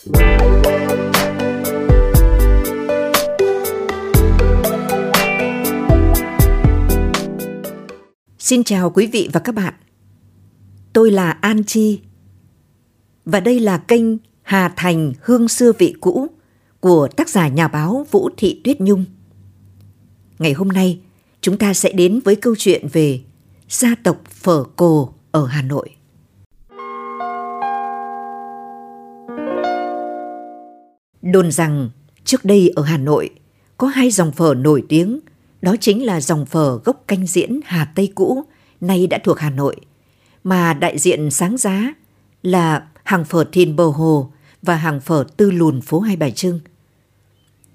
Xin chào quý vị và các bạn. Tôi là An Chi và đây là kênh Hà Thành Hương xưa vị cũ của tác giả nhà báo Vũ Thị Tuyết Nhung. Ngày hôm nay, chúng ta sẽ đến với câu chuyện về gia tộc Phở Cồ ở Hà Nội. Đồn rằng trước đây ở Hà Nội có hai dòng phở nổi tiếng, đó chính là dòng phở gốc canh diễn Hà Tây cũ, nay đã thuộc Hà Nội, mà đại diện sáng giá là hàng phở thìn bờ hồ và hàng phở tư lùn phố Hai Bà Trưng.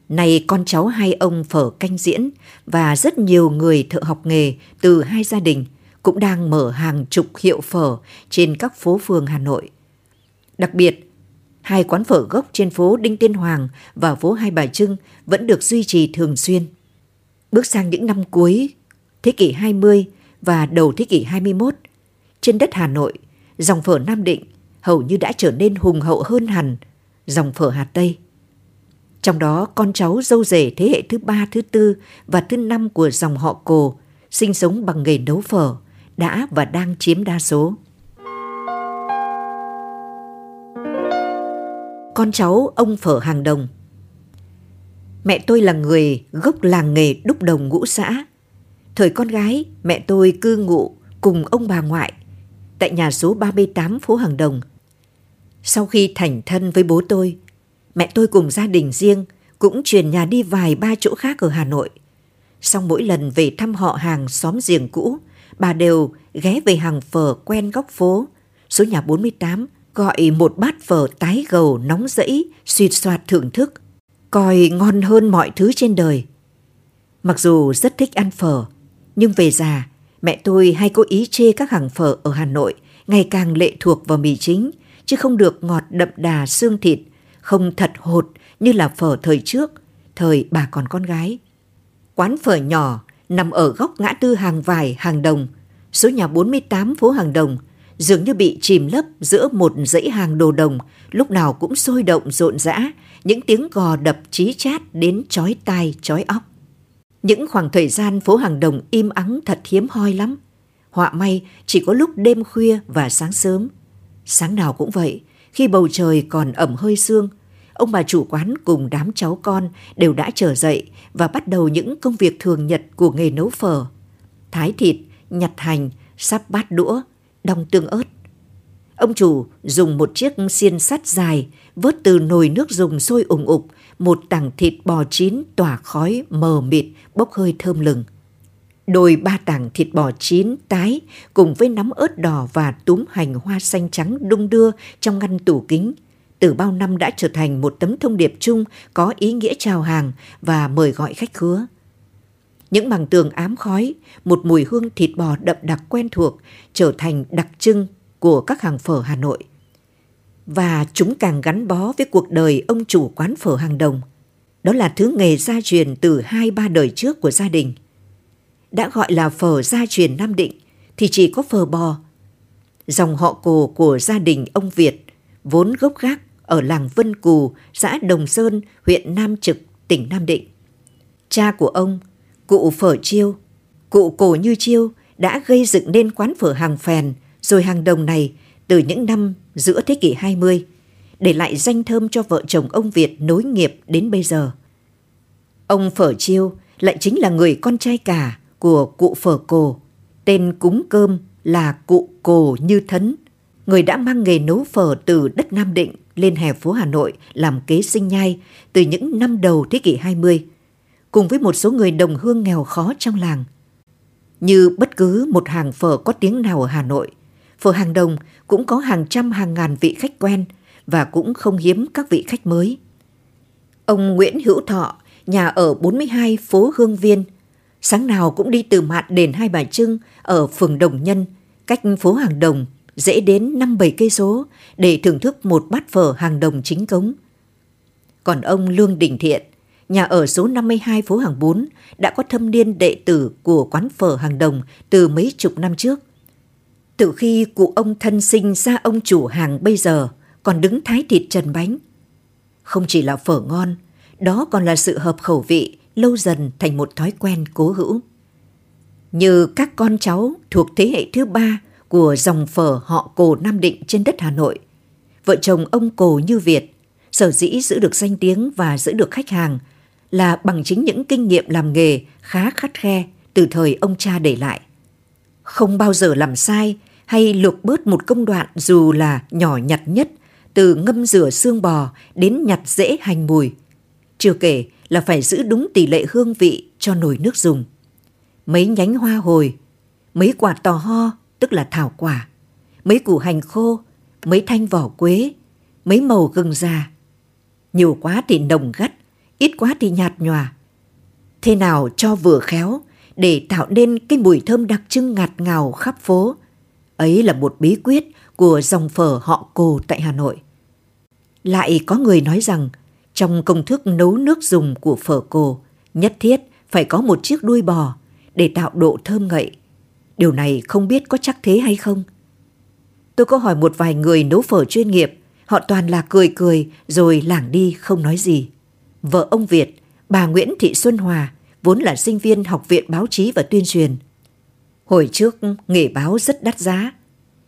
Này con cháu hai ông phở canh diễn và rất nhiều người thợ học nghề từ hai gia đình cũng đang mở hàng chục hiệu phở trên các phố phường Hà Nội. Đặc biệt, hai quán phở gốc trên phố Đinh Tiên Hoàng và phố Hai Bà Trưng vẫn được duy trì thường xuyên. Bước sang những năm cuối thế kỷ 20 và đầu thế kỷ 21, trên đất Hà Nội, dòng phở Nam Định hầu như đã trở nên hùng hậu hơn hẳn dòng phở Hà Tây. Trong đó, con cháu dâu rể thế hệ thứ ba, thứ tư và thứ năm của dòng họ Cồ sinh sống bằng nghề nấu phở đã và đang chiếm đa số. Con cháu ông phở hàng đồng Mẹ tôi là người gốc làng nghề đúc đồng ngũ xã. Thời con gái, mẹ tôi cư ngụ cùng ông bà ngoại tại nhà số 38 phố Hàng Đồng. Sau khi thành thân với bố tôi, mẹ tôi cùng gia đình riêng cũng chuyển nhà đi vài ba chỗ khác ở Hà Nội. Sau mỗi lần về thăm họ hàng xóm giềng cũ, bà đều ghé về hàng phở quen góc phố, số nhà 48, gọi một bát phở tái gầu nóng rẫy, xịt soạt thưởng thức, coi ngon hơn mọi thứ trên đời. Mặc dù rất thích ăn phở, nhưng về già, mẹ tôi hay cố ý chê các hàng phở ở Hà Nội ngày càng lệ thuộc vào mì chính, chứ không được ngọt đậm đà xương thịt, không thật hột như là phở thời trước, thời bà còn con gái. Quán phở nhỏ nằm ở góc ngã tư hàng vải hàng đồng, số nhà 48 phố hàng đồng, dường như bị chìm lấp giữa một dãy hàng đồ đồng, lúc nào cũng sôi động rộn rã, những tiếng gò đập chí chát đến chói tai chói óc. Những khoảng thời gian phố hàng đồng im ắng thật hiếm hoi lắm. Họa may chỉ có lúc đêm khuya và sáng sớm. Sáng nào cũng vậy, khi bầu trời còn ẩm hơi sương, ông bà chủ quán cùng đám cháu con đều đã trở dậy và bắt đầu những công việc thường nhật của nghề nấu phở. Thái thịt, nhặt hành, sắp bát đũa, đong tương ớt. Ông chủ dùng một chiếc xiên sắt dài vớt từ nồi nước dùng sôi ủng ục một tảng thịt bò chín tỏa khói mờ mịt bốc hơi thơm lừng. Đôi ba tảng thịt bò chín tái cùng với nắm ớt đỏ và túm hành hoa xanh trắng đung đưa trong ngăn tủ kính, từ bao năm đã trở thành một tấm thông điệp chung có ý nghĩa chào hàng và mời gọi khách khứa. Những mảng tường ám khói, một mùi hương thịt bò đậm đặc quen thuộc trở thành đặc trưng của các hàng phở Hà Nội. Và chúng càng gắn bó với cuộc đời ông chủ quán phở hàng đồng. Đó là thứ nghề gia truyền từ hai ba đời trước của gia đình. Đã gọi là phở gia truyền Nam Định thì chỉ có phở bò. Dòng họ cổ của gia đình ông Việt vốn gốc gác ở làng Vân Cù, xã Đồng Sơn, huyện Nam Trực, tỉnh Nam Định. Cha của ông, cụ Phở Chiêu, cụ Cổ Như Chiêu đã gây dựng nên quán phở hàng phèn rồi hàng đồng này từ những năm giữa thế kỷ 20, để lại danh thơm cho vợ chồng ông Việt nối nghiệp đến bây giờ. Ông Phở Chiêu lại chính là người con trai cả của cụ Phở Cổ, tên cúng cơm là cụ Cổ Như Thấn, người đã mang nghề nấu phở từ đất Nam Định lên hè phố Hà Nội làm kế sinh nhai từ những năm đầu thế kỷ 20, cùng với một số người đồng hương nghèo khó trong làng. Như bất cứ một hàng phở có tiếng nào ở Hà Nội, phở hàng đồng cũng có hàng trăm hàng ngàn vị khách quen và cũng không hiếm các vị khách mới. Ông Nguyễn Hữu Thọ, nhà ở 42 phố Hương Viên, sáng nào cũng đi từ mạn đền Hai Bà Trưng ở phường Đồng Nhân, cách phố Hàng Đồng dễ đến 5-7 cây số để thưởng thức một bát phở hàng đồng chính cống. Còn ông Lương Đình Thiện, nhà ở số 52 phố Hàng 4 đã có thâm niên đệ tử của quán phở hàng đồng từ mấy chục năm trước. Từ khi cụ ông thân sinh ra ông chủ hàng bây giờ còn đứng thái thịt trần bánh, không chỉ là phở ngon, đó còn là sự hợp khẩu vị lâu dần thành một thói quen cố hữu. Như các con cháu thuộc thế hệ thứ ba của dòng phở họ Cổ Nam Định trên đất Hà Nội, vợ chồng ông Cổ Như Việt sở dĩ giữ được danh tiếng và giữ được khách hàng là bằng chính những kinh nghiệm làm nghề khá khắt khe từ thời ông cha để lại. Không bao giờ làm sai hay lược bớt một công đoạn dù là nhỏ nhặt nhất từ ngâm rửa xương bò đến nhặt dễ hành mùi. Chưa kể là phải giữ đúng tỷ lệ hương vị cho nồi nước dùng. Mấy nhánh hoa hồi, mấy quả tò ho tức là thảo quả, mấy củ hành khô, mấy thanh vỏ quế, mấy màu gừng già. Nhiều quá thì nồng gắt, ít quá thì nhạt nhòa. Thế nào cho vừa khéo để tạo nên cái mùi thơm đặc trưng ngạt ngào khắp phố. Ấy là một bí quyết của dòng phở họ Cồ tại Hà Nội. Lại có người nói rằng trong công thức nấu nước dùng của phở Cồ nhất thiết phải có một chiếc đuôi bò để tạo độ thơm ngậy. Điều này không biết có chắc thế hay không? Tôi có hỏi một vài người nấu phở chuyên nghiệp, họ toàn là cười cười rồi lảng đi không nói gì. Vợ ông Việt, bà Nguyễn Thị Xuân Hòa, vốn là sinh viên học viện báo chí và tuyên truyền. Hồi trước nghề báo rất đắt giá.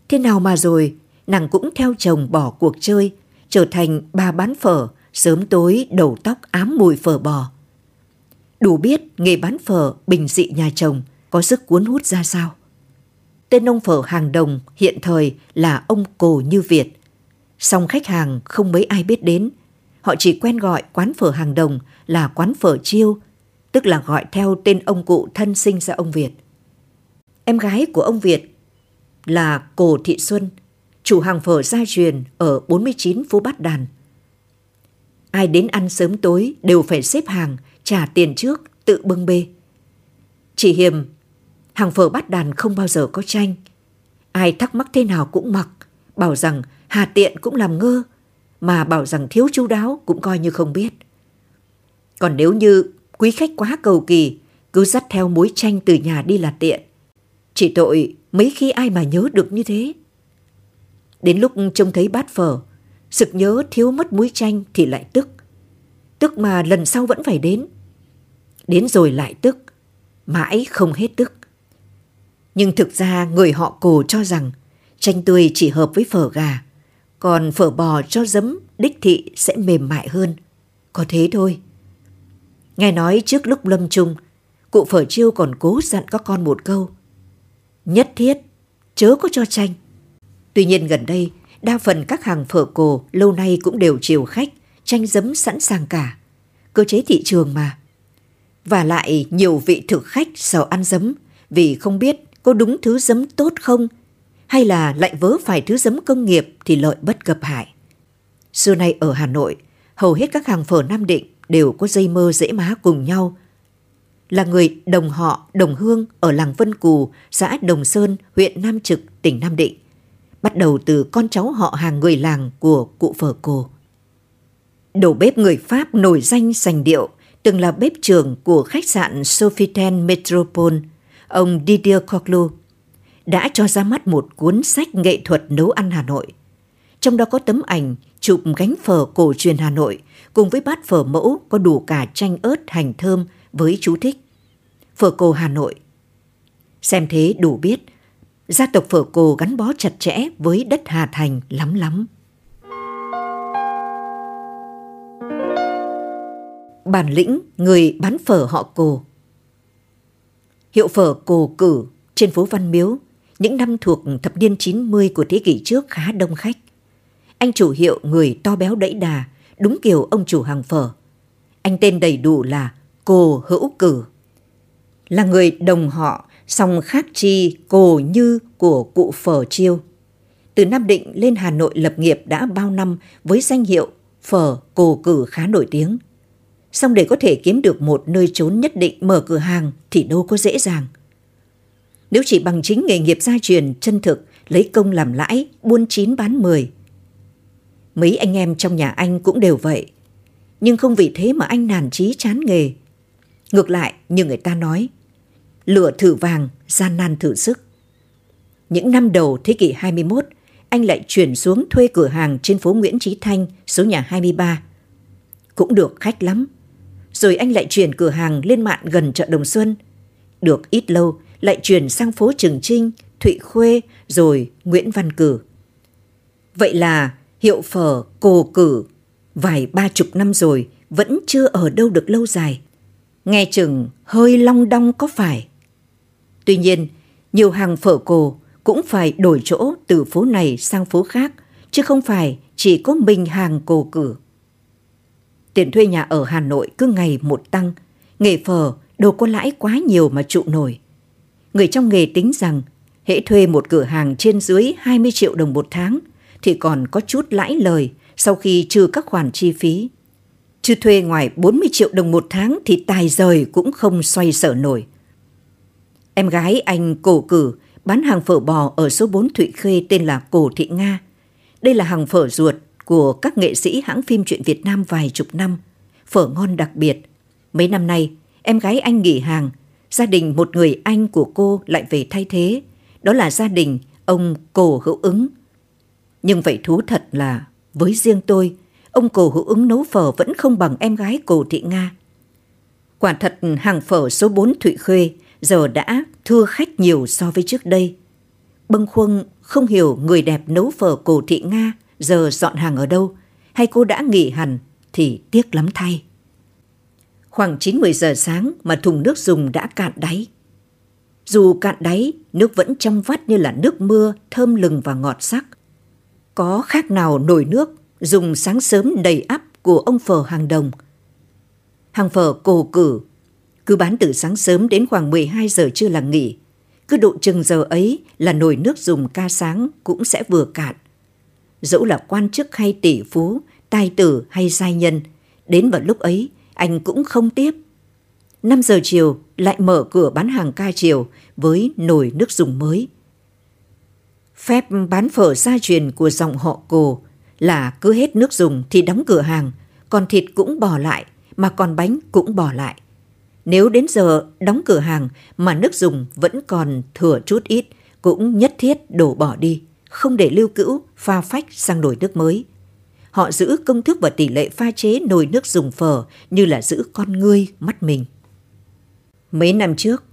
Thế nào mà rồi, nàng cũng theo chồng bỏ cuộc chơi, trở thành bà bán phở, sớm tối đầu tóc ám mùi phở bò. Đủ biết nghề bán phở bình dị nhà chồng có sức cuốn hút ra sao. Tên ông phở hàng đồng hiện thời là ông Cồ Như Việt. Song khách hàng không mấy ai biết đến. Họ chỉ quen gọi quán phở hàng đồng là quán phở chiêu, tức là gọi theo tên ông cụ thân sinh ra ông Việt. Em gái của ông Việt là Cổ Thị Xuân, chủ hàng phở gia truyền ở 49 phố Bát Đàn. Ai đến ăn sớm tối đều phải xếp hàng, trả tiền trước, tự bưng bê. Chỉ hiềm, hàng phở Bát Đàn không bao giờ có tranh. Ai thắc mắc thế nào cũng mặc, bảo rằng hà tiện cũng làm ngơ, mà bảo rằng thiếu chú đáo cũng coi như không biết. Còn nếu như quý khách quá cầu kỳ, cứ dắt theo muối chanh từ nhà đi là tiện. Chỉ tội mấy khi ai mà nhớ được như thế. Đến lúc trông thấy bát phở, sực nhớ thiếu mất muối chanh thì lại tức. Tức mà lần sau vẫn phải đến. Đến rồi lại tức, mãi không hết tức. Nhưng thực ra người họ cổ cho rằng chanh tươi chỉ hợp với phở gà, còn phở bò cho giấm đích thị sẽ mềm mại hơn. Có thế thôi. Nghe nói trước lúc lâm chung, cụ phở chiêu còn cố dặn các con một câu. Nhất thiết, chớ có cho chanh. Tuy nhiên gần đây, đa phần các hàng phở cổ lâu nay cũng đều chiều khách, chanh giấm sẵn sàng cả. Cơ chế thị trường mà. Và lại nhiều vị thực khách sợ ăn giấm vì không biết có đúng thứ giấm tốt không hay là lại vớ phải thứ giấm công nghiệp thì lợi bất cập hại. Xưa nay ở Hà Nội, hầu hết các hàng phở Nam Định đều có dây mơ dễ má cùng nhau. Là người đồng họ, đồng hương ở làng Vân Cù, xã Đồng Sơn, huyện Nam Trực, tỉnh Nam Định. Bắt đầu từ con cháu họ hàng người làng của cụ phở cô. Đầu bếp người Pháp nổi danh sành điệu, từng là bếp trưởng của khách sạn Sofitel Metropole, ông Didier Coquelou, đã cho ra mắt một cuốn sách nghệ thuật nấu ăn Hà Nội. Trong đó có tấm ảnh chụp gánh phở cổ truyền Hà Nội cùng với bát phở mẫu có đủ cả chanh ớt hành thơm với chú thích. Phở cổ Hà Nội. Xem thế đủ biết, gia tộc phở cổ gắn bó chặt chẽ với đất Hà Thành lắm lắm. Bản lĩnh người bán phở họ cổ Hiệu phở cổ cử trên phố Văn Miếu những năm thuộc thập niên 90 của thế kỷ trước khá đông khách. Anh chủ hiệu người to béo đẫy đà, đúng kiểu ông chủ hàng phở. Anh tên đầy đủ là Cô Hữu Cử. Là người đồng họ, song khác chi Cô Như của cụ phở chiêu. Từ Nam Định lên Hà Nội lập nghiệp đã bao năm với danh hiệu phở Cô Cử khá nổi tiếng. Song để có thể kiếm được một nơi trốn nhất định mở cửa hàng thì đâu có dễ dàng. Nếu chỉ bằng chính nghề nghiệp gia truyền chân thực, lấy công làm lãi, buôn chín bán mười. Mấy anh em trong nhà anh cũng đều vậy. Nhưng không vì thế mà anh nản chí chán nghề. Ngược lại, như người ta nói, lửa thử vàng, gian nan thử sức. Những năm đầu thế kỷ 21, anh lại chuyển xuống thuê cửa hàng trên phố Nguyễn Trí Thanh, số nhà 23. Cũng được khách lắm. Rồi anh lại chuyển cửa hàng lên mạn gần chợ Đồng Xuân. Được ít lâu, lại chuyển sang phố Trường Trinh, Thụy Khuê, rồi Nguyễn Văn Cử. Vậy là hiệu phở Cồ Cử vài ba chục năm rồi vẫn chưa ở đâu được lâu dài. Nghe chừng hơi long đong có phải. Tuy nhiên, nhiều hàng phở cổ cũng phải đổi chỗ từ phố này sang phố khác, chứ không phải chỉ có mình hàng cổ cử. Tiền thuê nhà ở Hà Nội cứ ngày một tăng, nghề phở đâu có lãi quá nhiều mà trụ nổi. Người trong nghề tính rằng hễ thuê một cửa hàng trên dưới 20 triệu đồng một tháng thì còn có chút lãi lời sau khi trừ các khoản chi phí. Chứ thuê ngoài 40 triệu đồng một tháng thì tài rời cũng không xoay sở nổi. Em gái anh cổ cử bán hàng phở bò ở số 4 Thụy Khê tên là Cổ Thị Nga. Đây là hàng phở ruột của các nghệ sĩ hãng phim truyện Việt Nam vài chục năm. Phở ngon đặc biệt. Mấy năm nay, em gái anh nghỉ hàng. Gia đình một người anh của cô lại về thay thế. Đó là gia đình ông Cổ Hữu Ứng. Nhưng vậy thú thật là với riêng tôi, ông Cổ Hữu Ứng nấu phở vẫn không bằng em gái Cổ Thị Nga. Quả thật hàng phở số 4 Thụy Khê giờ đã thưa khách nhiều so với trước đây. Bâng khuâng không hiểu người đẹp nấu phở cổ thị Nga giờ dọn hàng ở đâu, hay cô đã nghỉ hẳn thì tiếc lắm thay. Khoảng 9-10 giờ sáng mà thùng nước dùng đã cạn đáy. Dù cạn đáy, nước vẫn trong vắt như là nước mưa, thơm lừng và ngọt sắc. Có khác nào nồi nước dùng sáng sớm đầy ắp của ông phở hàng đồng. Hàng phở cổ cử cứ bán từ sáng sớm đến khoảng 12 giờ chưa là nghỉ. Cứ độ chừng giờ ấy là nồi nước dùng ca sáng cũng sẽ vừa cạn. Dẫu là quan chức hay tỷ phú, tài tử hay giai nhân, đến vào lúc ấy anh cũng không tiếp. 5 giờ chiều lại mở cửa bán hàng ca chiều với nồi nước dùng mới. Phép bán phở gia truyền của dòng họ cổ là cứ hết nước dùng thì đóng cửa hàng, còn thịt cũng bỏ lại, mà còn bánh cũng bỏ lại. Nếu đến giờ đóng cửa hàng mà nước dùng vẫn còn thừa chút ít, cũng nhất thiết đổ bỏ đi, không để lưu cữu pha phách sang nồi nước mới. Họ giữ công thức và tỷ lệ pha chế nồi nước dùng phở như là giữ con ngươi mắt mình. Mấy năm trước,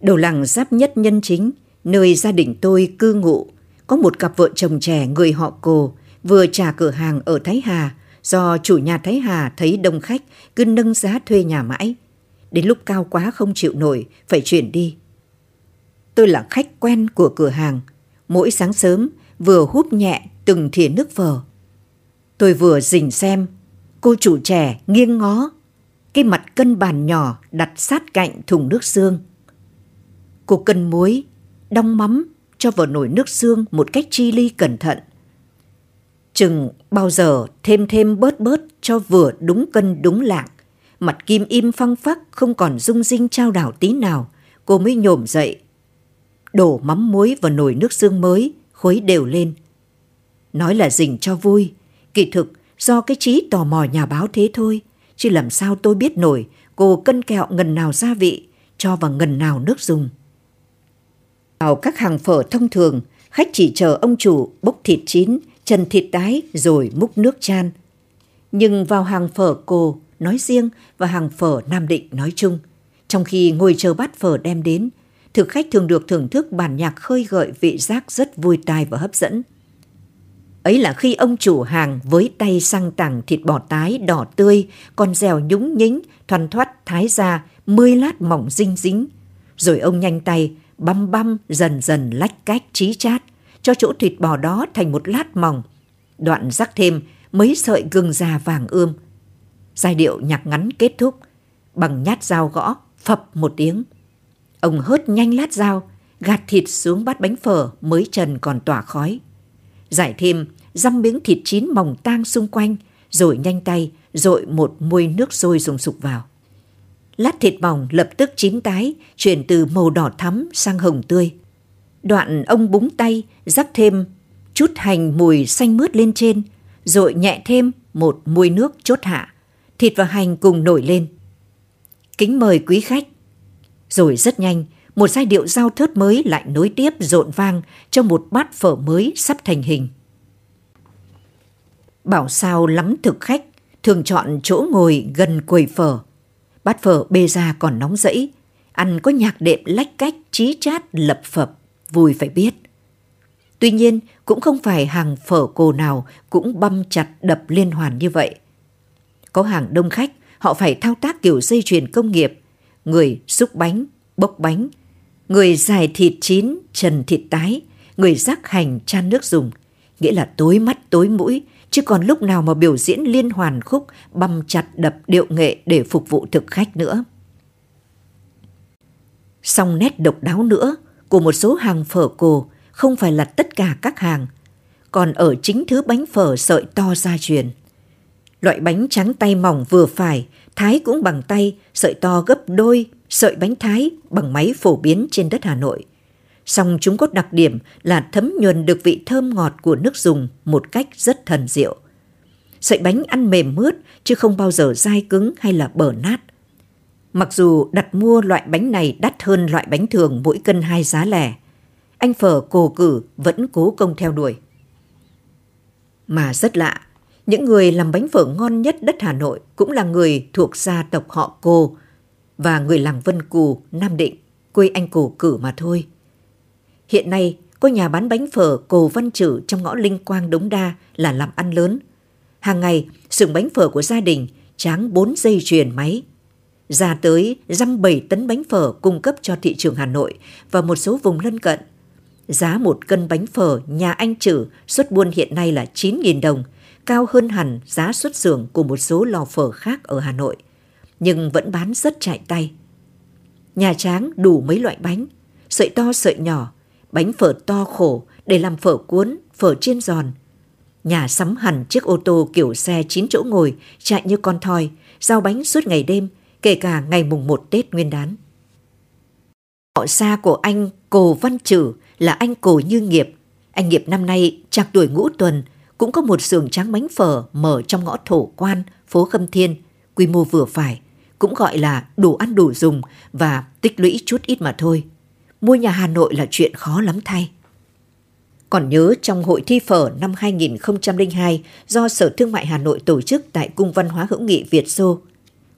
đầu làng giáp nhất nhân chính, nơi gia đình tôi cư ngụ, có một cặp vợ chồng trẻ người họ cồ vừa trả cửa hàng ở Thái Hà do chủ nhà Thái Hà thấy đông khách cứ nâng giá thuê nhà mãi – Đến lúc cao quá không chịu nổi, phải chuyển đi. Tôi là khách quen của cửa hàng. Mỗi sáng sớm vừa hút nhẹ từng thìa nước phở. Tôi vừa dình xem, cô chủ trẻ nghiêng ngó, cái mặt cân bàn nhỏ đặt sát cạnh thùng nước xương. Cô cân muối, đong mắm cho vào nồi nước xương một cách chi ly cẩn thận. Chừng bao giờ thêm thêm bớt bớt cho vừa đúng cân đúng lạng mặt kim im phăng phắc không còn rung rinh trao đảo tí nào, cô mới nhổm dậy. Đổ mắm muối vào nồi nước xương mới, khuấy đều lên. Nói là dình cho vui, kỳ thực do cái trí tò mò nhà báo thế thôi, chứ làm sao tôi biết nổi cô cân kẹo ngần nào gia vị, cho vào ngần nào nước dùng. Vào các hàng phở thông thường, khách chỉ chờ ông chủ bốc thịt chín, trần thịt tái rồi múc nước chan. Nhưng vào hàng phở cô, nói riêng và hàng phở Nam Định nói chung. Trong khi ngồi chờ bát phở đem đến, thực khách thường được thưởng thức bản nhạc khơi gợi vị giác rất vui tai và hấp dẫn. Ấy là khi ông chủ hàng với tay sang tảng thịt bò tái đỏ tươi, còn dèo nhúng nhính, thoăn thoắt thái ra mươi lát mỏng dinh dính. Rồi ông nhanh tay, băm băm dần dần lách cách trí chát, cho chỗ thịt bò đó thành một lát mỏng. Đoạn rắc thêm mấy sợi gừng già vàng ươm, Giai điệu nhạc ngắn kết thúc bằng nhát dao gõ phập một tiếng. Ông hớt nhanh lát dao, gạt thịt xuống bát bánh phở mới trần còn tỏa khói. Giải thêm dăm miếng thịt chín mỏng tang xung quanh, rồi nhanh tay dội một muôi nước sôi dùng sục vào. Lát thịt mỏng lập tức chín tái, chuyển từ màu đỏ thắm sang hồng tươi. Đoạn ông búng tay, rắc thêm chút hành mùi xanh mướt lên trên, rồi nhẹ thêm một muôi nước chốt hạ thịt và hành cùng nổi lên. Kính mời quý khách. Rồi rất nhanh, một giai điệu giao thớt mới lại nối tiếp rộn vang trong một bát phở mới sắp thành hình. Bảo sao lắm thực khách, thường chọn chỗ ngồi gần quầy phở. Bát phở bê ra còn nóng rẫy, ăn có nhạc đệm lách cách, trí chát, lập phập, vui phải biết. Tuy nhiên, cũng không phải hàng phở cồ nào cũng băm chặt đập liên hoàn như vậy. Có hàng đông khách, họ phải thao tác kiểu dây chuyền công nghiệp, người xúc bánh, bốc bánh, người dài thịt chín, trần thịt tái, người rắc hành chan nước dùng, nghĩa là tối mắt tối mũi, chứ còn lúc nào mà biểu diễn liên hoàn khúc băm chặt đập điệu nghệ để phục vụ thực khách nữa. Song nét độc đáo nữa của một số hàng phở cổ không phải là tất cả các hàng, còn ở chính thứ bánh phở sợi to gia truyền. Loại bánh trắng tay mỏng vừa phải, thái cũng bằng tay, sợi to gấp đôi sợi bánh thái bằng máy phổ biến trên đất Hà Nội. Song chúng có đặc điểm là thấm nhuần được vị thơm ngọt của nước dùng một cách rất thần diệu. Sợi bánh ăn mềm mướt chứ không bao giờ dai cứng hay là bở nát. Mặc dù đặt mua loại bánh này đắt hơn loại bánh thường mỗi cân hai giá lẻ, anh phở cổ cử vẫn cố công theo đuổi. Mà rất lạ, những người làm bánh phở ngon nhất đất Hà Nội cũng là người thuộc gia tộc họ Cô và người làng Vân Cù, Nam Định, quê anh cổ cử mà thôi. Hiện nay, có nhà bán bánh phở Cổ Văn Chử trong ngõ Linh Quang Đống Đa là làm ăn lớn. Hàng ngày, xưởng bánh phở của gia đình tráng 4 dây chuyền máy. Ra tới răm 7 tấn bánh phở cung cấp cho thị trường Hà Nội và một số vùng lân cận. Giá một cân bánh phở nhà anh Chử xuất buôn hiện nay là 9.000 đồng, cao hơn hẳn giá xuất xưởng của một số lò phở khác ở Hà Nội, nhưng vẫn bán rất chạy tay. Nhà Tráng đủ mấy loại bánh, sợi to sợi nhỏ, bánh phở to khổ để làm phở cuốn, phở chiên giòn. Nhà sắm hẳn chiếc ô tô kiểu xe 9 chỗ ngồi, chạy như con thoi, giao bánh suốt ngày đêm, kể cả ngày mùng 1 Tết Nguyên đán. Họ xa của anh Cồ Văn Trử là anh Cồ Như Nghiệp. Anh Nghiệp năm nay chạc tuổi ngũ tuần, cũng có một xưởng tráng bánh phở mở trong ngõ thổ quan, phố Khâm Thiên, quy mô vừa phải, cũng gọi là đủ ăn đủ dùng và tích lũy chút ít mà thôi. Mua nhà Hà Nội là chuyện khó lắm thay. Còn nhớ trong hội thi phở năm 2002 do Sở Thương mại Hà Nội tổ chức tại Cung Văn hóa Hữu nghị Việt Xô.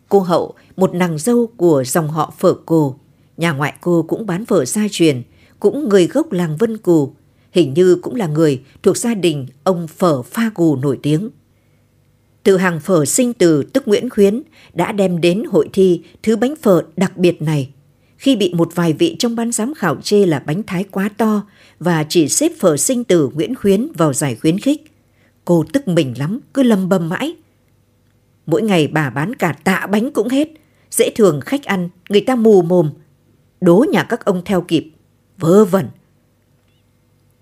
Cô Hậu, một nàng dâu của dòng họ phở cổ, nhà ngoại cô cũng bán phở gia truyền, cũng người gốc làng Vân Cù, hình như cũng là người thuộc gia đình ông phở pha cù nổi tiếng. Từ hàng phở sinh từ tức Nguyễn Khuyến đã đem đến hội thi thứ bánh phở đặc biệt này. Khi bị một vài vị trong ban giám khảo chê là bánh thái quá to và chỉ xếp phở sinh từ Nguyễn Khuyến vào giải khuyến khích. Cô tức mình lắm, cứ lầm bầm mãi. Mỗi ngày bà bán cả tạ bánh cũng hết. Dễ thường khách ăn, người ta mù mồm. Đố nhà các ông theo kịp. Vơ vẩn.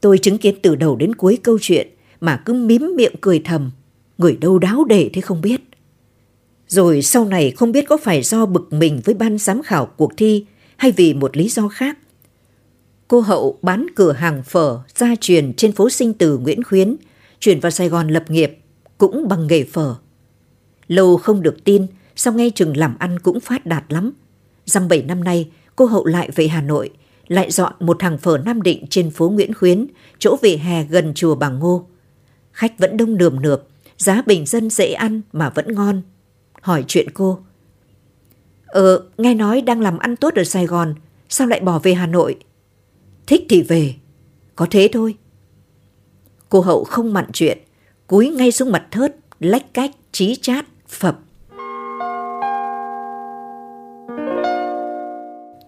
Tôi chứng kiến từ đầu đến cuối câu chuyện mà cứ mím miệng cười thầm người đâu đáo để thế không biết. Rồi sau này không biết có phải do bực mình với ban giám khảo cuộc thi hay vì một lý do khác. Cô Hậu bán cửa hàng phở gia truyền trên phố sinh từ Nguyễn Khuyến, chuyển vào Sài Gòn lập nghiệp, cũng bằng nghề phở. Lâu không được tin, sau ngay chừng làm ăn cũng phát đạt lắm. Dăm bảy năm nay, cô Hậu lại về Hà Nội, lại dọn một hàng phở Nam Định trên phố Nguyễn Khuyến, chỗ về hè gần chùa Bà Ngô. Khách vẫn đông nườm nượp, giá bình dân dễ ăn mà vẫn ngon. Hỏi chuyện cô. Ờ, nghe nói đang làm ăn tốt ở Sài Gòn, sao lại bỏ về Hà Nội? Thích thì về, có thế thôi. Cô Hậu không mặn chuyện, cúi ngay xuống mặt thớt, lách cách, trí chát, phập.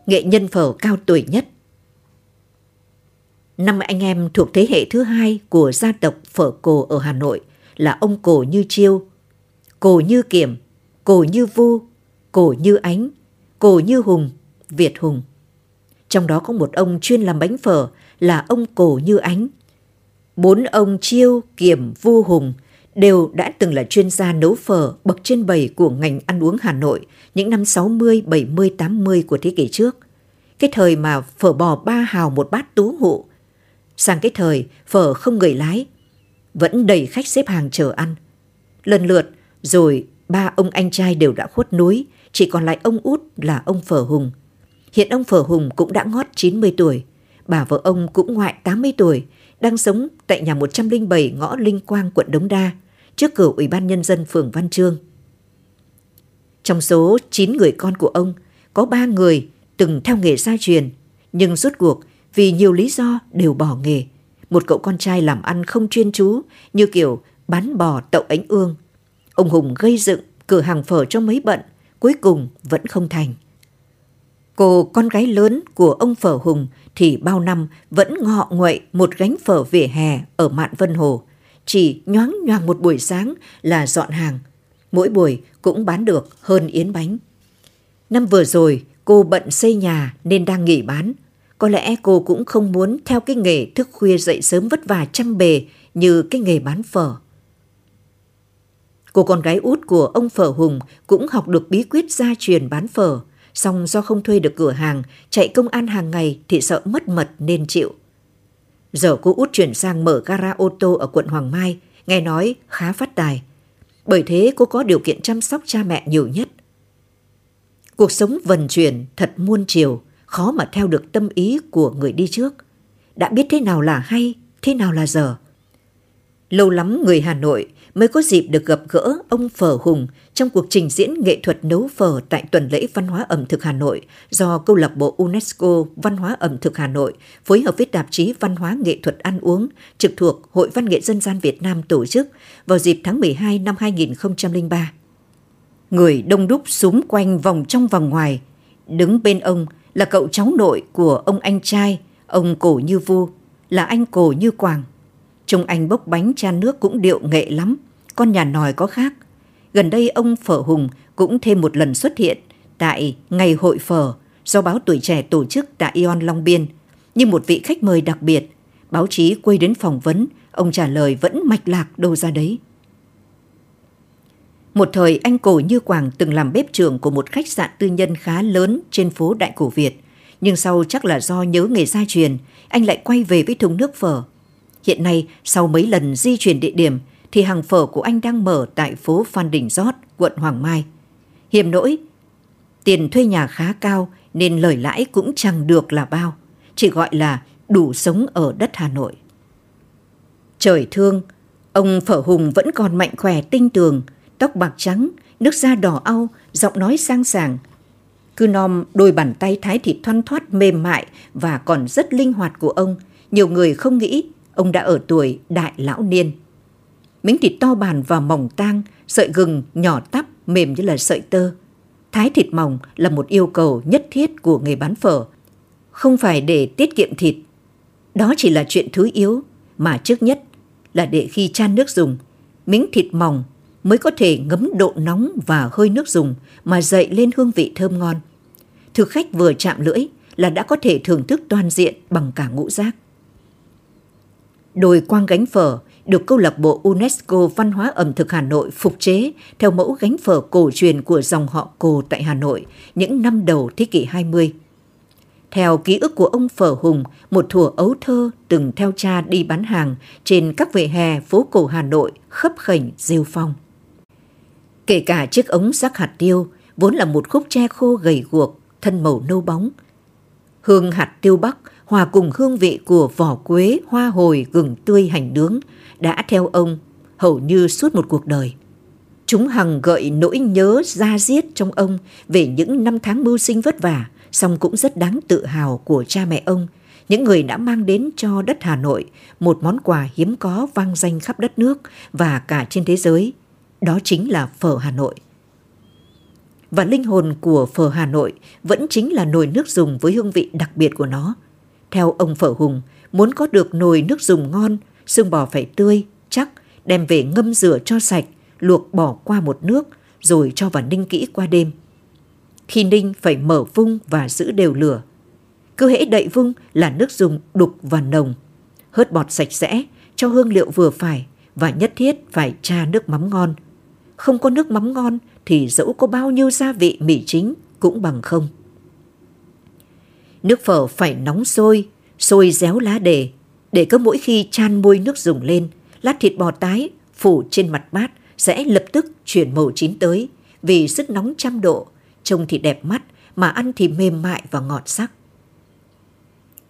Nghệ nhân phở cao tuổi nhất Năm anh em thuộc thế hệ thứ hai của gia tộc phở cổ ở Hà Nội là ông cổ như chiêu, cổ như kiểm, cổ như vu, cổ như ánh, cổ như hùng, Việt hùng. Trong đó có một ông chuyên làm bánh phở là ông cổ như ánh. Bốn ông chiêu, kiểm, vu hùng đều đã từng là chuyên gia nấu phở bậc trên bầy của ngành ăn uống Hà Nội những năm 60, 70, 80 của thế kỷ trước. Cái thời mà phở bò ba hào một bát tú hụ. Sang cái thời phở không người lái, vẫn đầy khách xếp hàng chờ ăn. Lần lượt, rồi ba ông anh trai đều đã khuất núi, chỉ còn lại ông út là ông Phở Hùng. Hiện ông Phở Hùng cũng đã ngót 90 tuổi, bà vợ ông cũng ngoại 80 tuổi, đang sống tại nhà 107 ngõ Linh Quang, quận Đống Đa, trước cửa Ủy ban Nhân dân phường Văn Trương. Trong số 9 người con của ông, có 3 người từng theo nghề gia truyền, nhưng rốt cuộc vì nhiều lý do đều bỏ nghề. Một cậu con trai làm ăn không chuyên chú như kiểu bán bò tậu ánh ương. Ông Hùng gây dựng cửa hàng phở cho mấy bận, cuối cùng vẫn không thành. Cô con gái lớn của ông Phở Hùng thì bao năm vẫn ngọ nguậy một gánh phở vỉa hè ở Mạn Vân Hồ. Chỉ nhoáng nhoàng một buổi sáng là dọn hàng. Mỗi buổi cũng bán được hơn yến bánh. Năm vừa rồi, cô bận xây nhà nên đang nghỉ bán. Có lẽ cô cũng không muốn theo cái nghề thức khuya dậy sớm vất vả chăm bề như cái nghề bán phở. Cô con gái út của ông Phở Hùng cũng học được bí quyết gia truyền bán phở, song do không thuê được cửa hàng, chạy công an hàng ngày thì sợ mất mật nên chịu. Giờ cô út chuyển sang mở gara ô tô ở quận Hoàng Mai, nghe nói khá phát tài. Bởi thế cô có điều kiện chăm sóc cha mẹ nhiều nhất. Cuộc sống vần chuyển thật muôn chiều, khó mà theo được tâm ý của người đi trước. Đã biết thế nào là hay, thế nào là dở. Lâu lắm người Hà Nội mới có dịp được gặp gỡ ông Phở Hùng trong cuộc trình diễn nghệ thuật nấu phở tại tuần lễ văn hóa ẩm thực Hà Nội do câu lạc bộ UNESCO Văn hóa ẩm thực Hà Nội phối hợp với tạp chí Văn hóa nghệ thuật ăn uống trực thuộc Hội Văn nghệ Dân gian Việt Nam tổ chức vào dịp tháng 12 năm 2003. Người đông đúc súng quanh vòng trong vòng ngoài, đứng bên ông là cậu cháu nội của ông anh trai, ông Cổ Như Vu, là anh Cổ Như Quảng. Trông anh bốc bánh chan nước cũng điệu nghệ lắm, con nhà nòi có khác. Gần đây ông Phở Hùng cũng thêm một lần xuất hiện tại Ngày Hội Phở do báo Tuổi Trẻ tổ chức tại Ion Long Biên. Như một vị khách mời đặc biệt, báo chí quay đến phỏng vấn, ông trả lời vẫn mạch lạc đâu ra đấy. Một thời anh Cổ Như Quảng từng làm bếp trưởng của một khách sạn tư nhân khá lớn trên phố Đại Cổ Việt. Nhưng sau chắc là do nhớ nghề gia truyền, anh lại quay về với thùng nước phở. Hiện nay, sau mấy lần di chuyển địa điểm, thì hàng phở của anh đang mở tại phố Phan Đình Giót, quận Hoàng Mai. Hiểm nỗi, tiền thuê nhà khá cao nên lời lãi cũng chẳng được là bao, chỉ gọi là đủ sống ở đất Hà Nội. Trời thương, ông Phở Hùng vẫn còn mạnh khỏe tinh tường, tóc bạc trắng, nước da đỏ au, giọng nói sang sảng. Cứ nom đôi bàn tay thái thịt thoăn thoát mềm mại và còn rất linh hoạt của ông, nhiều người không nghĩ ông đã ở tuổi đại lão niên. Miếng thịt to bàn và mỏng tang, sợi gừng nhỏ tắp mềm như là sợi tơ. Thái thịt mỏng là một yêu cầu nhất thiết của người bán phở. Không phải để tiết kiệm thịt. Đó chỉ là chuyện thứ yếu mà trước nhất là để khi chan nước dùng, miếng thịt mỏng mới có thể ngấm độ nóng và hơi nước dùng mà dậy lên hương vị thơm ngon. Thực khách vừa chạm lưỡi là đã có thể thưởng thức toàn diện bằng cả ngũ giác. Đồi quang gánh phở được câu lạc bộ UNESCO Văn hóa ẩm thực Hà Nội phục chế theo mẫu gánh phở cổ truyền của dòng họ Cồ tại Hà Nội những năm đầu thế kỷ 20. Theo ký ức của ông Phở Hùng, một thủa ấu thơ từng theo cha đi bán hàng trên các vỉa hè phố cổ Hà Nội khấp khảnh rêu phong. Kể cả chiếc ống rác hạt tiêu, vốn là một khúc tre khô gầy guộc, thân màu nâu bóng. Hương hạt tiêu bắc hòa cùng hương vị của vỏ quế, hoa hồi, gừng tươi hành nướng đã theo ông hầu như suốt một cuộc đời. Chúng hằng gợi nỗi nhớ ra diết trong ông về những năm tháng mưu sinh vất vả, song cũng rất đáng tự hào của cha mẹ ông, những người đã mang đến cho đất Hà Nội một món quà hiếm có vang danh khắp đất nước và cả trên thế giới. Đó chính là phở Hà Nội. Và linh hồn của phở Hà Nội vẫn chính là nồi nước dùng với hương vị đặc biệt của nó. Theo ông Phở Hùng, muốn có được nồi nước dùng ngon, xương bò phải tươi, chắc, đem về ngâm rửa cho sạch, luộc bỏ qua một nước, rồi cho vào ninh kỹ qua đêm. Khi ninh phải mở vung và giữ đều lửa. Cứ hễ đậy vung là nước dùng đục và nồng. Hớt bọt sạch sẽ, cho hương liệu vừa phải và nhất thiết phải tra nước mắm ngon. Không có nước mắm ngon thì dẫu có bao nhiêu gia vị mì chính cũng bằng không. Nước phở phải nóng sôi, sôi réo lá đề, để cứ mỗi khi chan môi nước dùng lên, lát thịt bò tái phủ trên mặt bát sẽ lập tức chuyển màu chín tới vì sức nóng trăm độ, trông thì đẹp mắt mà ăn thì mềm mại và ngọt sắc.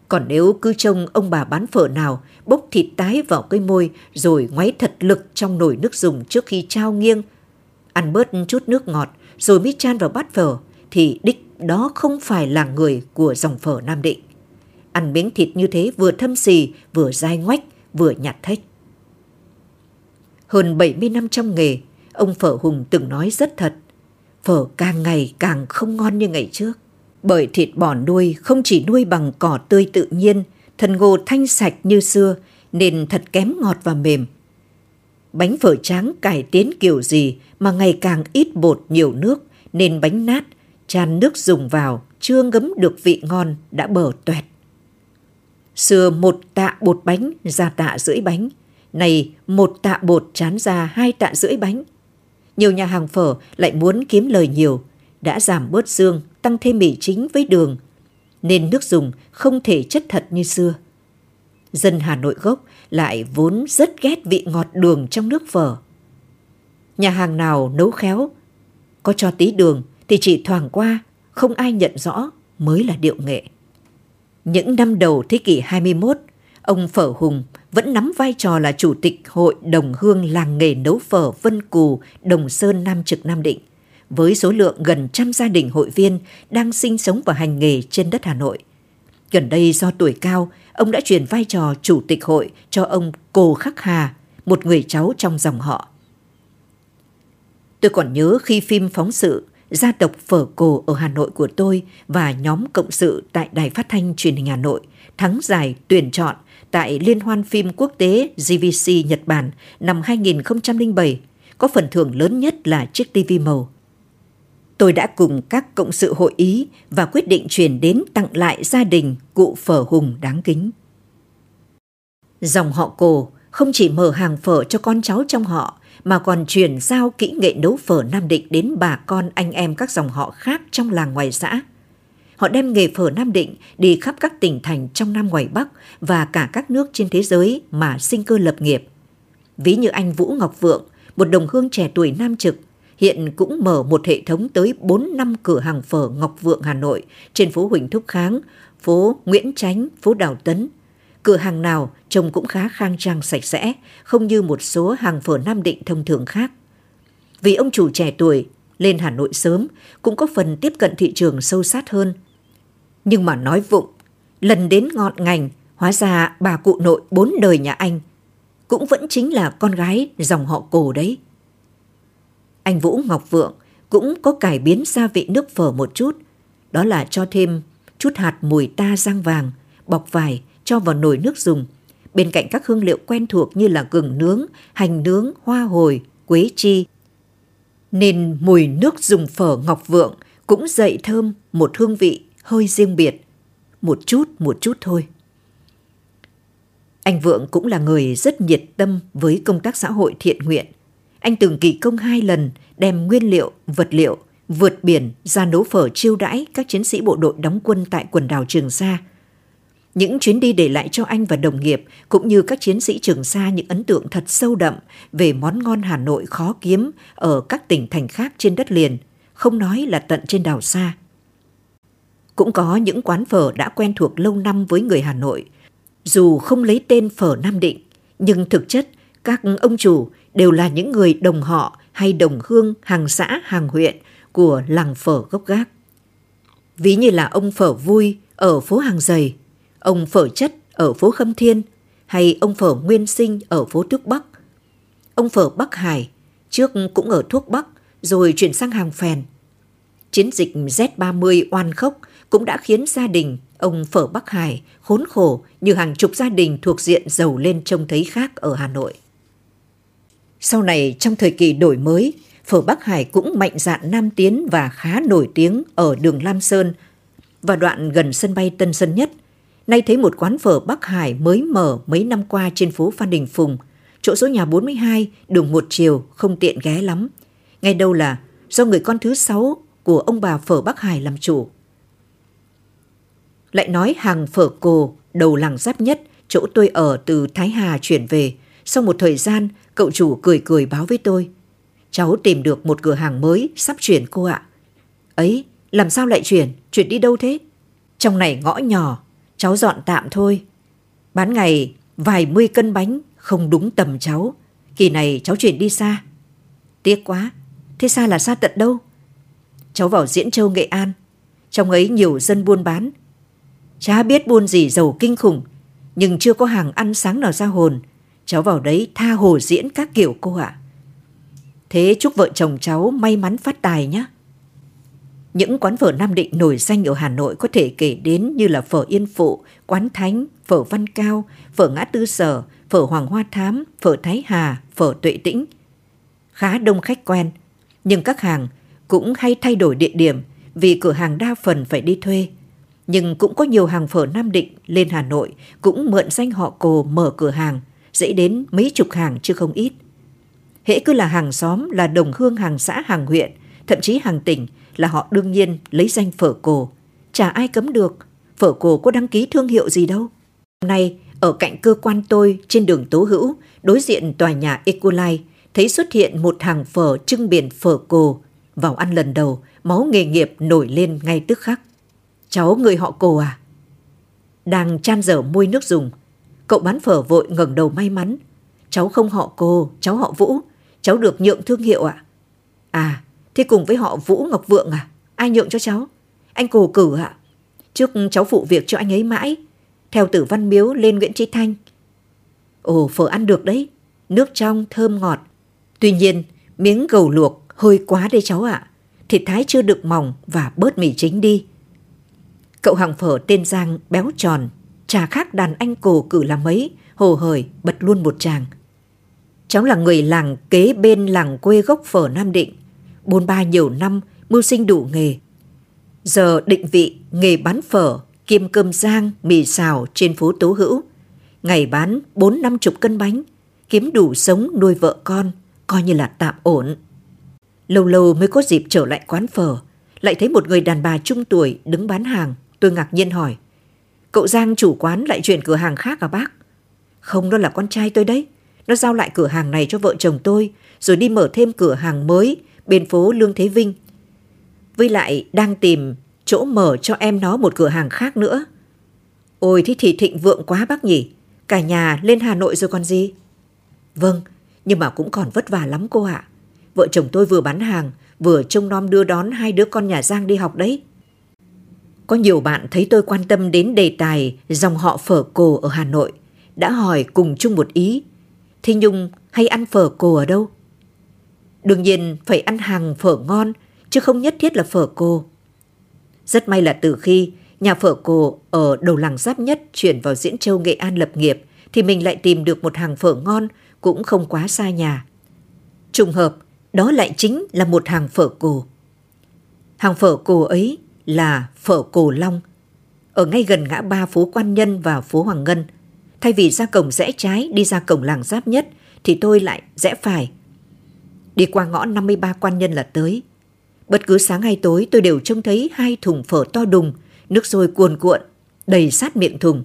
Còn nếu cứ trông ông bà bán phở nào bốc thịt tái vào cây môi rồi ngoáy thật lực trong nồi nước dùng trước khi trao nghiêng, ăn bớt chút nước ngọt rồi mới chan vào bát phở thì đích đó không phải là người của dòng phở Nam Định. Ăn miếng thịt như thế vừa thâm xì, vừa dai ngoách, vừa nhạt thách. Hơn 70 năm trong nghề, ông Phở Hùng từng nói rất thật. Phở càng ngày càng không ngon như ngày trước. Bởi thịt bò nuôi không chỉ nuôi bằng cỏ tươi tự nhiên, thần ngô thanh sạch như xưa, nên thật kém ngọt và mềm. Bánh phở tráng cải tiến kiểu gì mà ngày càng ít bột nhiều nước, nên bánh nát, chan nước dùng vào, chưa ngấm được vị ngon đã bở toẹt. Xưa một tạ bột bánh ra tạ rưỡi bánh, này một tạ bột chán ra hai tạ rưỡi bánh. Nhiều nhà hàng phở lại muốn kiếm lời nhiều, đã giảm bớt xương, tăng thêm mì chính với đường, nên nước dùng không thể chất thật như xưa. Dân Hà Nội gốc lại vốn rất ghét vị ngọt đường trong nước phở. Nhà hàng nào nấu khéo, có cho tí đường thì chỉ thoảng qua, không ai nhận rõ mới là điệu nghệ. Những năm đầu thế kỷ 21, ông Phở Hùng vẫn nắm vai trò là chủ tịch hội đồng hương làng nghề nấu phở Vân Cù, Đồng Sơn, Nam Trực, Nam Định, với số lượng gần trăm gia đình hội viên đang sinh sống và hành nghề trên đất Hà Nội. Gần đây do tuổi cao, ông đã chuyển vai trò chủ tịch hội cho ông Cô Khắc Hà, một người cháu trong dòng họ. Tôi còn nhớ khi phim phóng sự gia tộc phở cổ ở Hà Nội của tôi và nhóm cộng sự tại Đài Phát thanh Truyền hình Hà Nội thắng giải tuyển chọn tại Liên hoan phim quốc tế GVC Nhật Bản năm 2007, có phần thưởng lớn nhất là chiếc TV màu. Tôi đã cùng các cộng sự hội ý và quyết định chuyển đến tặng lại gia đình cụ phở hùng đáng kính. Dòng họ cổ không chỉ mở hàng phở cho con cháu trong họ mà còn truyền giao kỹ nghệ nấu phở Nam Định đến bà con anh em các dòng họ khác trong làng ngoài xã. Họ đem nghề phở Nam Định đi khắp các tỉnh thành trong Nam ngoài Bắc và cả các nước trên thế giới mà sinh cơ lập nghiệp. Ví như anh Vũ Ngọc Vượng, một đồng hương trẻ tuổi Nam Trực, hiện cũng mở một hệ thống tới 4 năm cửa hàng phở Ngọc Vượng Hà Nội trên phố Huỳnh Thúc Kháng, phố Nguyễn Chánh, phố Đào Tấn, Cửa hàng nào trông cũng khá khang trang sạch sẽ, không như một số hàng phở Nam Định thông thường khác. Vì ông chủ trẻ tuổi lên Hà Nội sớm cũng có phần tiếp cận thị trường sâu sát hơn. Nhưng mà nói vụng, lần đến ngọn ngành, hóa ra bà cụ nội bốn đời nhà anh cũng vẫn chính là con gái dòng họ cổ đấy. Anh Vũ Ngọc Vượng cũng có cải biến gia vị nước phở một chút, đó là cho thêm chút hạt mùi ta rang vàng, bọc vải cho vào nồi nước dùng. Bên cạnh các hương liệu quen thuộc như là gừng nướng, hành nướng, hoa hồi, quế chi. Nên mùi nước dùng phở ngọc vượng cũng dậy thơm một hương vị hơi riêng biệt. Một chút, một chút thôi. Anh Vượng cũng là người rất nhiệt tâm với công tác xã hội thiện nguyện. Anh từng kỳ công hai lần đem nguyên liệu, vật liệu, vượt biển ra nấu phở chiêu đãi các chiến sĩ bộ đội đóng quân tại quần đảo Trường Sa – những chuyến đi để lại cho anh và đồng nghiệp cũng như các chiến sĩ Trường Sa những ấn tượng thật sâu đậm về món ngon Hà Nội khó kiếm ở các tỉnh thành khác trên đất liền, không nói là tận trên đảo xa. Cũng có những quán phở đã quen thuộc lâu năm với người Hà Nội. Dù không lấy tên phở Nam Định, nhưng thực chất các ông chủ đều là những người đồng họ hay đồng hương hàng xã hàng huyện của làng phở gốc gác. Ví như là ông phở vui ở phố hàng giày ông Phở Chất ở phố Khâm Thiên hay ông Phở Nguyên Sinh ở phố Thuốc Bắc. Ông Phở Bắc Hải trước cũng ở Thuốc Bắc rồi chuyển sang hàng phèn. Chiến dịch Z30 oan khốc cũng đã khiến gia đình ông Phở Bắc Hải khốn khổ như hàng chục gia đình thuộc diện giàu lên trông thấy khác ở Hà Nội. Sau này trong thời kỳ đổi mới, Phở Bắc Hải cũng mạnh dạn nam tiến và khá nổi tiếng ở đường Lam Sơn và đoạn gần sân bay Tân Sơn Nhất – Nay thấy một quán phở Bắc Hải mới mở mấy năm qua trên phố Phan Đình Phùng, chỗ số nhà 42, đường một chiều, không tiện ghé lắm. Ngay đâu là do người con thứ sáu của ông bà phở Bắc Hải làm chủ. Lại nói hàng phở cồ, đầu làng giáp nhất, chỗ tôi ở từ Thái Hà chuyển về. Sau một thời gian, cậu chủ cười cười báo với tôi. Cháu tìm được một cửa hàng mới, sắp chuyển cô ạ. Ấy, làm sao lại chuyển? Chuyển đi đâu thế? Trong này ngõ nhỏ, cháu dọn tạm thôi. Bán ngày vài mươi cân bánh không đúng tầm cháu. Kỳ này cháu chuyển đi xa. Tiếc quá, Thế xa là xa tận đâu? Cháu vào Diễn Châu Nghệ An. Trong ấy nhiều dân buôn bán. Chả biết buôn gì giàu kinh khủng, nhưng chưa có hàng ăn sáng nào ra hồn. Cháu vào đấy tha hồ diễn các kiểu cô ạ. Thế chúc vợ chồng cháu may mắn phát tài nhé. Những quán phở Nam Định nổi danh ở Hà Nội có thể kể đến như là phở Yên Phụ, Quán Thánh, phở Văn Cao, phở Ngã Tư Sở, phở Hoàng Hoa Thám, phở Thái Hà, phở Tuệ Tĩnh. Khá đông khách quen, nhưng các hàng cũng hay thay đổi địa điểm vì cửa hàng đa phần phải đi thuê. Nhưng cũng có nhiều hàng phở Nam Định lên Hà Nội cũng mượn danh họ cồ mở cửa hàng, dễ đến mấy chục hàng chứ không ít. Hễ cứ là hàng xóm, là đồng hương hàng xã, hàng huyện, thậm chí hàng tỉnh là họ đương nhiên lấy danh phở cổ. Chả ai cấm được, phở cổ có đăng ký thương hiệu gì đâu. Hôm nay, ở cạnh cơ quan tôi trên đường Tố Hữu, đối diện tòa nhà Ecolai, thấy xuất hiện một hàng phở trưng biển phở cổ. Vào ăn lần đầu, máu nghề nghiệp nổi lên ngay tức khắc. Cháu người họ cổ à? Đang chan dở môi nước dùng, cậu bán phở vội ngẩng đầu may mắn. Cháu không họ cô, cháu họ Vũ, cháu được nhượng thương hiệu ạ. À? à, thế cùng với họ Vũ Ngọc Vượng à? Ai nhượng cho cháu? Anh cổ cử ạ. Trước cháu phụ việc cho anh ấy mãi, theo tử văn miếu lên Nguyễn Trí Thanh. Ồ, phở ăn được đấy, nước trong, thơm ngọt. Tuy nhiên, miếng gầu luộc hơi quá đây cháu ạ. Thịt thái chưa được mỏng và bớt mì chính đi. Cậu hàng phở tên Giang béo tròn, trà khác đàn anh cổ cử là mấy, hồ hởi bật luôn một tràng. Cháu là người làng kế bên làng quê gốc phở Nam Định, bôn ba nhiều năm, mưu sinh đủ nghề. Giờ định vị nghề bán phở, kiêm cơm rang, mì xào trên phố Tố Hữu. Ngày bán bốn năm chục cân bánh, kiếm đủ sống nuôi vợ con, coi như là tạm ổn. Lâu lâu mới có dịp trở lại quán phở, lại thấy một người đàn bà trung tuổi đứng bán hàng. Tôi ngạc nhiên hỏi, cậu Giang chủ quán lại chuyển cửa hàng khác à bác? Không, đó là con trai tôi đấy. Nó giao lại cửa hàng này cho vợ chồng tôi, rồi đi mở thêm cửa hàng mới bên phố Lương Thế Vinh. Với lại đang tìm chỗ mở cho em nó một cửa hàng khác nữa. Ôi thế thì thịnh vượng quá bác nhỉ, cả nhà lên Hà Nội rồi còn gì? Vâng, nhưng mà cũng còn vất vả lắm cô ạ. Vợ chồng tôi vừa bán hàng, vừa trông nom đưa đón hai đứa con nhà Giang đi học đấy. Có nhiều bạn thấy tôi quan tâm đến đề tài dòng họ phở cổ ở Hà Nội, đã hỏi cùng chung một ý. Thế Nhung hay ăn phở cổ ở đâu? Đương nhiên phải ăn hàng phở ngon, chứ không nhất thiết là phở cô. Rất may là từ khi nhà phở cô ở đầu làng giáp nhất chuyển vào Diễn Châu Nghệ An lập nghiệp, thì mình lại tìm được một hàng phở ngon cũng không quá xa nhà. Trùng hợp, đó lại chính là một hàng phở cổ. Hàng phở cổ ấy là phở cổ Long, ở ngay gần ngã ba phố Quan Nhân và phố Hoàng Ngân. Thay vì ra cổng rẽ trái đi ra cổng làng giáp nhất thì tôi lại rẽ phải. Đi qua ngõ 53 Quan Nhân là tới. Bất cứ sáng hay tối tôi đều trông thấy hai thùng phở to đùng, nước sôi cuồn cuộn, đầy sát miệng thùng.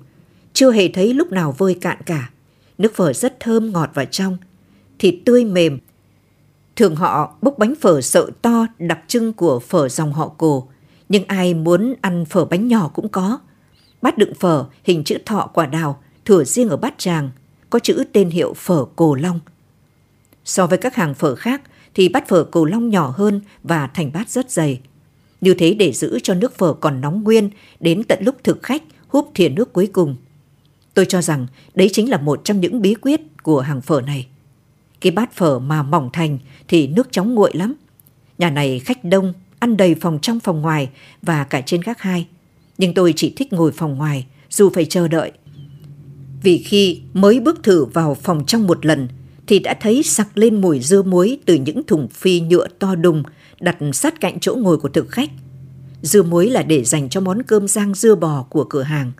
Chưa hề thấy lúc nào vơi cạn cả. Nước phở rất thơm ngọt và trong, thịt tươi mềm. Thường họ bốc bánh phở sợi to đặc trưng của phở dòng họ cổ, nhưng ai muốn ăn phở bánh nhỏ cũng có. Bát đựng phở hình chữ thọ quả đào, thừa riêng ở bát tràng, có chữ tên hiệu phở cổ long. So với các hàng phở khác thì bát phở cổ long nhỏ hơn và thành bát rất dày. Như thế để giữ cho nước phở còn nóng nguyên đến tận lúc thực khách húp thìa nước cuối cùng. Tôi cho rằng đấy chính là một trong những bí quyết của hàng phở này. Cái bát phở mà mỏng thành thì nước chóng nguội lắm. Nhà này khách đông, ăn đầy phòng trong phòng ngoài và cả trên gác hai. Nhưng tôi chỉ thích ngồi phòng ngoài dù phải chờ đợi. Vì khi mới bước thử vào phòng trong một lần thì đã thấy sặc lên mùi dưa muối từ những thùng phi nhựa to đùng đặt sát cạnh chỗ ngồi của thực khách. Dưa muối là để dành cho món cơm rang dưa bò của cửa hàng.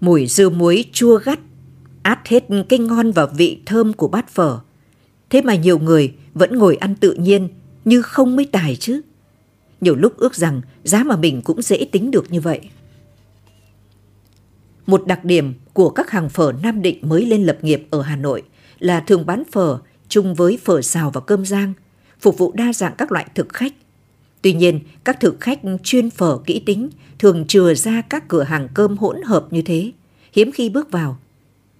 Mùi dưa muối chua gắt, át hết cái ngon và vị thơm của bát phở. Thế mà nhiều người vẫn ngồi ăn tự nhiên như không mới tài chứ. Nhiều lúc ước rằng giá mà mình cũng dễ tính được như vậy. Một đặc điểm của các hàng phở Nam Định mới lên lập nghiệp ở Hà Nội là thường bán phở chung với phở xào và cơm rang, phục vụ đa dạng các loại thực khách. Tuy nhiên, các thực khách chuyên phở kỹ tính thường chừa ra các cửa hàng cơm hỗn hợp như thế, hiếm khi bước vào.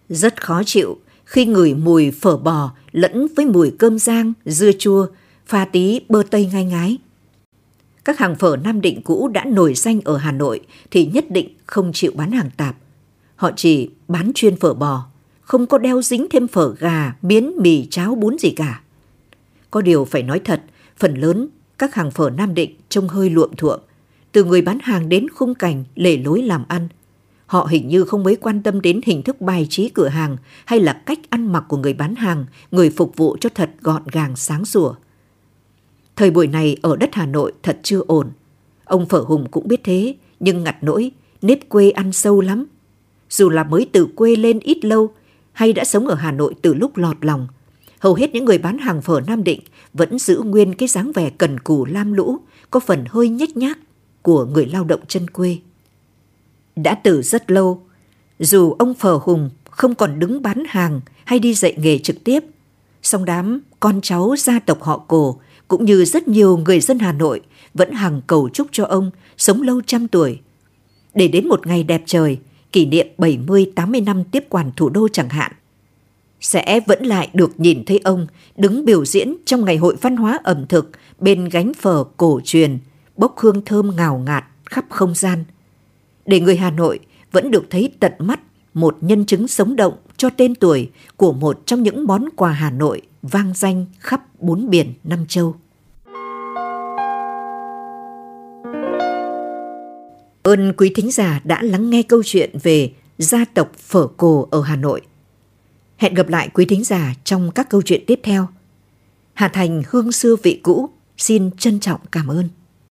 Rất khó chịu khi ngửi mùi phở bò lẫn với mùi cơm rang, dưa chua pha tí bơ tây ngai ngái. Các hàng phở Nam Định cũ đã nổi danh ở Hà Nội thì nhất định không chịu bán hàng tạp. Họ chỉ bán chuyên phở bò, không có đeo dính thêm phở gà, miến, mì, cháo, bún gì cả. Có điều phải nói thật, phần lớn các hàng phở Nam Định trông hơi luộm thuộm, từ người bán hàng đến khung cảnh, lề lối làm ăn. Họ hình như không mấy quan tâm đến hình thức bài trí cửa hàng hay là cách ăn mặc của người bán hàng, người phục vụ cho thật gọn gàng sáng sủa. Thời buổi này ở đất Hà Nội thật chưa ổn. Ông Phở Hùng cũng biết thế, nhưng ngặt nỗi, nếp quê ăn sâu lắm. Dù là mới từ quê lên ít lâu, hay đã sống ở Hà Nội từ lúc lọt lòng, hầu hết những người bán hàng phở Nam Định vẫn giữ nguyên cái dáng vẻ cần cù lam lũ, có phần hơi nhếch nhác của người lao động chân quê. Đã từ rất lâu, dù ông Phở Hùng không còn đứng bán hàng hay đi dạy nghề trực tiếp, song đám con cháu gia tộc họ cổ cũng như rất nhiều người dân Hà Nội vẫn hàng cầu chúc cho ông sống lâu trăm tuổi. Để đến một ngày đẹp trời, kỷ niệm 70-80 năm tiếp quản thủ đô chẳng hạn, sẽ vẫn lại được nhìn thấy ông đứng biểu diễn trong ngày hội văn hóa ẩm thực bên gánh phở cổ truyền, bốc hương thơm ngào ngạt khắp không gian. Để người Hà Nội vẫn được thấy tận mắt một nhân chứng sống động cho tên tuổi của một trong những món quà Hà Nội vang danh khắp bốn biển năm châu. Ơn quý thính giả đã lắng nghe câu chuyện về gia tộc phở cổ ở Hà Nội. Hẹn gặp lại quý thính giả trong các câu chuyện tiếp theo. Hà Thành, hương xưa vị cũ, xin trân trọng cảm ơn.